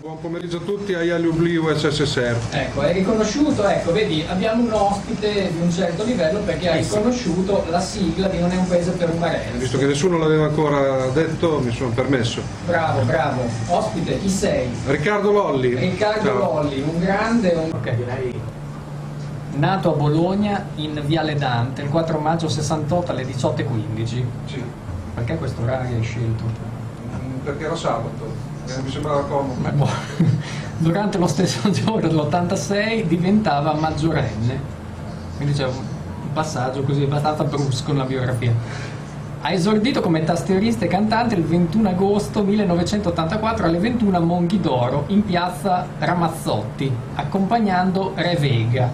Buon pomeriggio a tutti, AILUBLI USSR. Ecco, è riconosciuto, ecco, vedi, abbiamo un ospite di un certo livello perché ha riconosciuto la sigla di Non è un paese per un barello. Visto che nessuno l'aveva ancora detto, mi sono permesso. Bravo, bravo. Ospite, chi sei? Riccardo Lolli. Riccardo Ciao. Lolli, un grande... Un... Ok, direi... Nato a Bologna in Viale Dante il 4 maggio 68 alle 18.15. Sì, Perché questo orario hai scelto? mm, perché era sabato, eh, mi sembrava comodo. Boh. Durante lo stesso giorno dell'86 diventava maggiorenne, quindi c'è un passaggio così abbastanza brusco nella biografia. Ha esordito come tastierista e cantante il 21 agosto 1984 alle 21 a Monghidoro in piazza Ramazzotti, accompagnando Re Vega.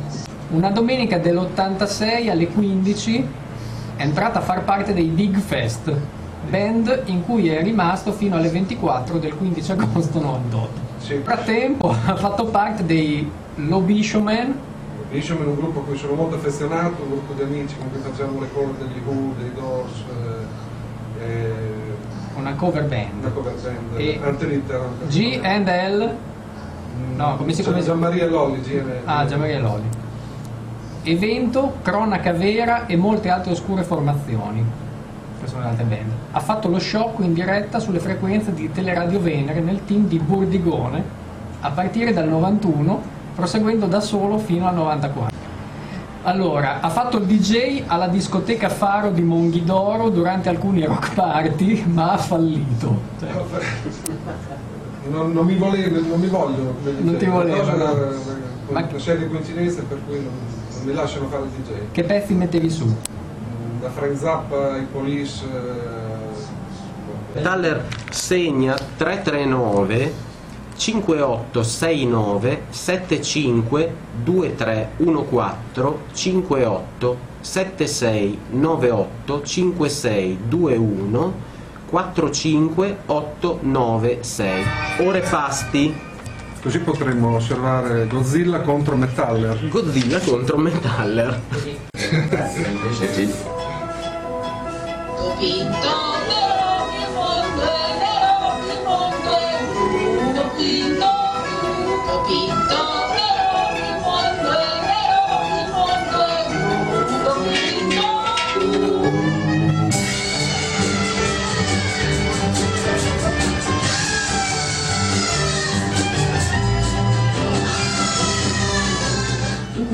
Una domenica dell'86 alle 15 è entrata a far parte dei Big Fest, band in cui è rimasto fino alle 24 del 15 agosto 98. Sì. Nel frattempo ha fatto parte dei Lobishomen, Diciamo in un gruppo a cui sono molto affezionato, un gruppo di amici con cui facciamo le cover degli Who, dei Doors, eh, eh, una cover band. una cover band, E Antelitteram. G&L, no, come si si- Gianmaria Lolli, GN. ah, Gianmaria Loli. Evento, cronaca vera e molte altre oscure formazioni. Sono altre band. Ha fatto lo shock in diretta sulle frequenze di Teleradio Venere nel team di Burdigone a partire dal 91, proseguendo da solo fino al 94. Allora, ha fatto il DJ alla discoteca Faro di Monghidoro durante alcuni rock party, ma ha fallito. Cioè, Non, non mi volevo, non mi vogliono. come Non ti La volevano. cosa era- era- Ma- Una serie di coincidenze per cui non, non mi lasciano fare il DJ. che pezzi mettevi su? Da Frank Zappa, i Police. eh, Taller segna 339 5869 75 2314 58 7698 5621 45896 Ore pasti Così potremmo osservare Godzilla contro Metaller. Godzilla contro Metaller Pinto.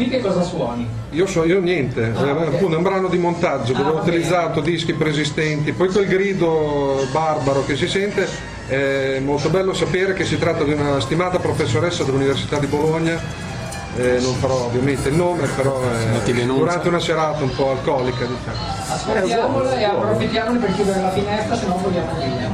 Qui che cosa suoni? Io so, io niente, Ah, eh, ok. appunto, è un brano di montaggio dove Ah, ho bene. utilizzato dischi preesistenti, poi quel grido barbaro che si sente è molto bello sapere che si tratta di una stimata professoressa dell'Università di Bologna, eh, non farò ovviamente il nome, però Non eh, durante una serata un po' alcolica diciamo. Ascoltiamola e approfittiamone per chiudere la finestra, se no vogliamo via.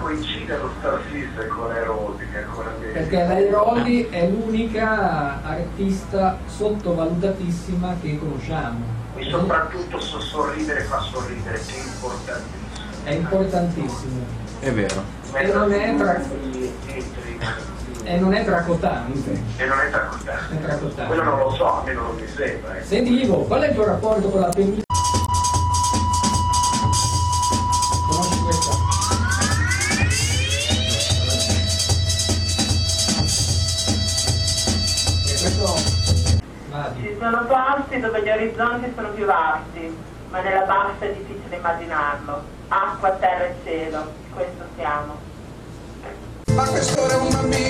Coincidere lo Star System con Aerobica ancora meglio. Perché lei Rolli è l'unica artista sottovalutatissima che conosciamo. E soprattutto so sorridere fa sorridere, che è importantissimo. È importantissimo. È vero E non è tra- E non è tracotante. E non è È tracotante. tracotante. Quello non lo so, a me non mi sembra. eh. Senti Ivo, qual è il tuo rapporto con la penisola? Ci sono posti dove gli orizzonti sono più vasti, ma nella bassa è difficile immaginarlo. Acqua, terra e cielo, questo siamo. Ma quest'ora è un bambino,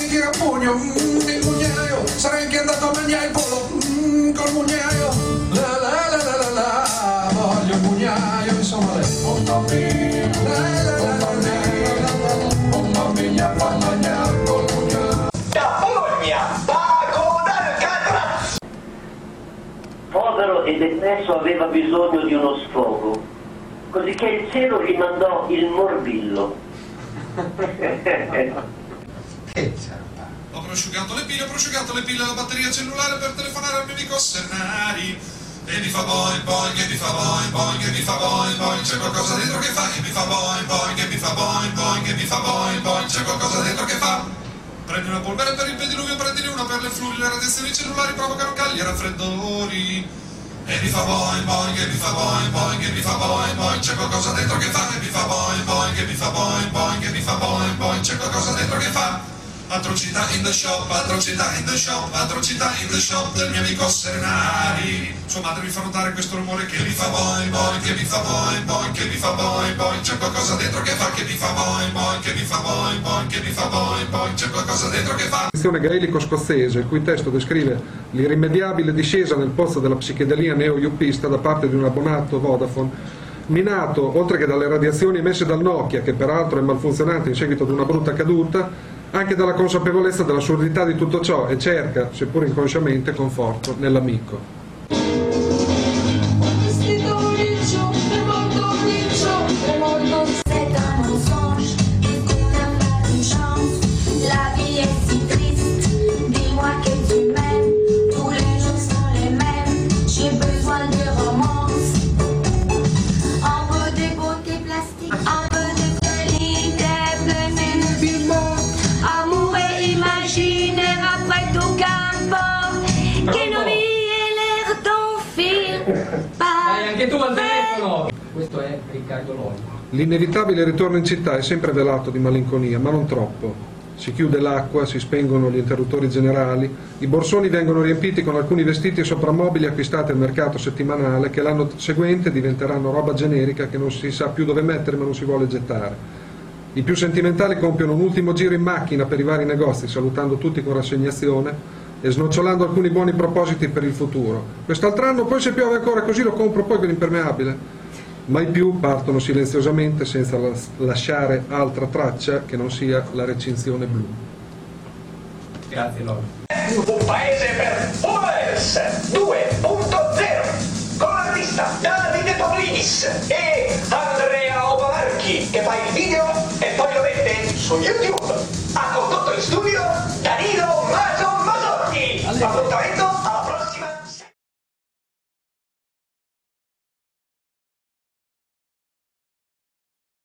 Mi tira un pugno, mm, il mugnaio, sarei anche andato a mangiare il pollo mm, col mugnaio. La la la la la la, voglio il mugnaio, insomma lei. Mamma mia, la la la la la, mamma mia, mamma mia, col mugnaio. Da Bologna, Paco d'Alcatraz! Povero e depresso aveva bisogno di uno sfogo, così che il cielo gli mandò il morbillo. Ho prosciugato le pile, ho prosciugato le pile alla batteria cellulare per telefonare al mio amico Sernari. E mi fa boing boing, che mi fa boing boing, che mi fa boing boing, c'è qualcosa dentro che fa, che mi fa boing boing, che mi fa boing boing, che mi fa boing boing, c'è qualcosa dentro che fa. Prendi una polvere per il pediluvio, prendine una per le fluri, le radiazioni cellulari provocano calli e raffreddori. E mi fa boing boing, che mi fa boing boing, che mi fa boing boing, c'è qualcosa dentro che fa, che mi fa boing boing, che mi fa boing boing, che mi fa boing boing, c'è qualcosa dentro che fa. Atrocità in the shop, atrocità in the shop, atrocità in the shop del mio amico Serenari. Sua madre mi fa notare questo rumore che mi fa boing boing, che mi fa boing boing, che mi fa boing boing, c'è qualcosa dentro che fa, che mi fa boing boing, che mi fa boing boing, che mi fa boing boing, c'è qualcosa dentro che fa. gaelico-scozzese, il cui testo descrive l'irrimediabile discesa nel pozzo della psichedelia neo-yuppista da parte di un abbonato Vodafone, minato, oltre che dalle radiazioni emesse dal Nokia, che peraltro è malfunzionante in seguito ad una brutta caduta, anche dalla consapevolezza dell'assurdità di tutto ciò e cerca, seppur inconsciamente, conforto nell'amico. Anche tu al telefono! Questo è Riccardo Lolli. L'inevitabile ritorno in città è sempre velato di malinconia, ma non troppo. Si chiude l'acqua, si spengono gli interruttori generali, i borsoni vengono riempiti con alcuni vestiti e soprammobili acquistati al mercato settimanale che l'anno seguente diventeranno roba generica che non si sa più dove mettere ma non si vuole gettare. I più sentimentali compiono un ultimo giro in macchina per i vari negozi, salutando tutti con rassegnazione e snocciolando alcuni buoni propositi per il futuro. Quest'altro anno poi se piove ancora così lo compro poi quell'impermeabile. Mai più partono silenziosamente senza las- lasciare altra traccia che non sia la recinzione blu. Grazie Lolli. Un paese per Boomers 2.0 con l'artista Davide Paulinis e Andrea Obalarchi che fa il video e poi lo mette su YouTube. Ha condotto in studio That's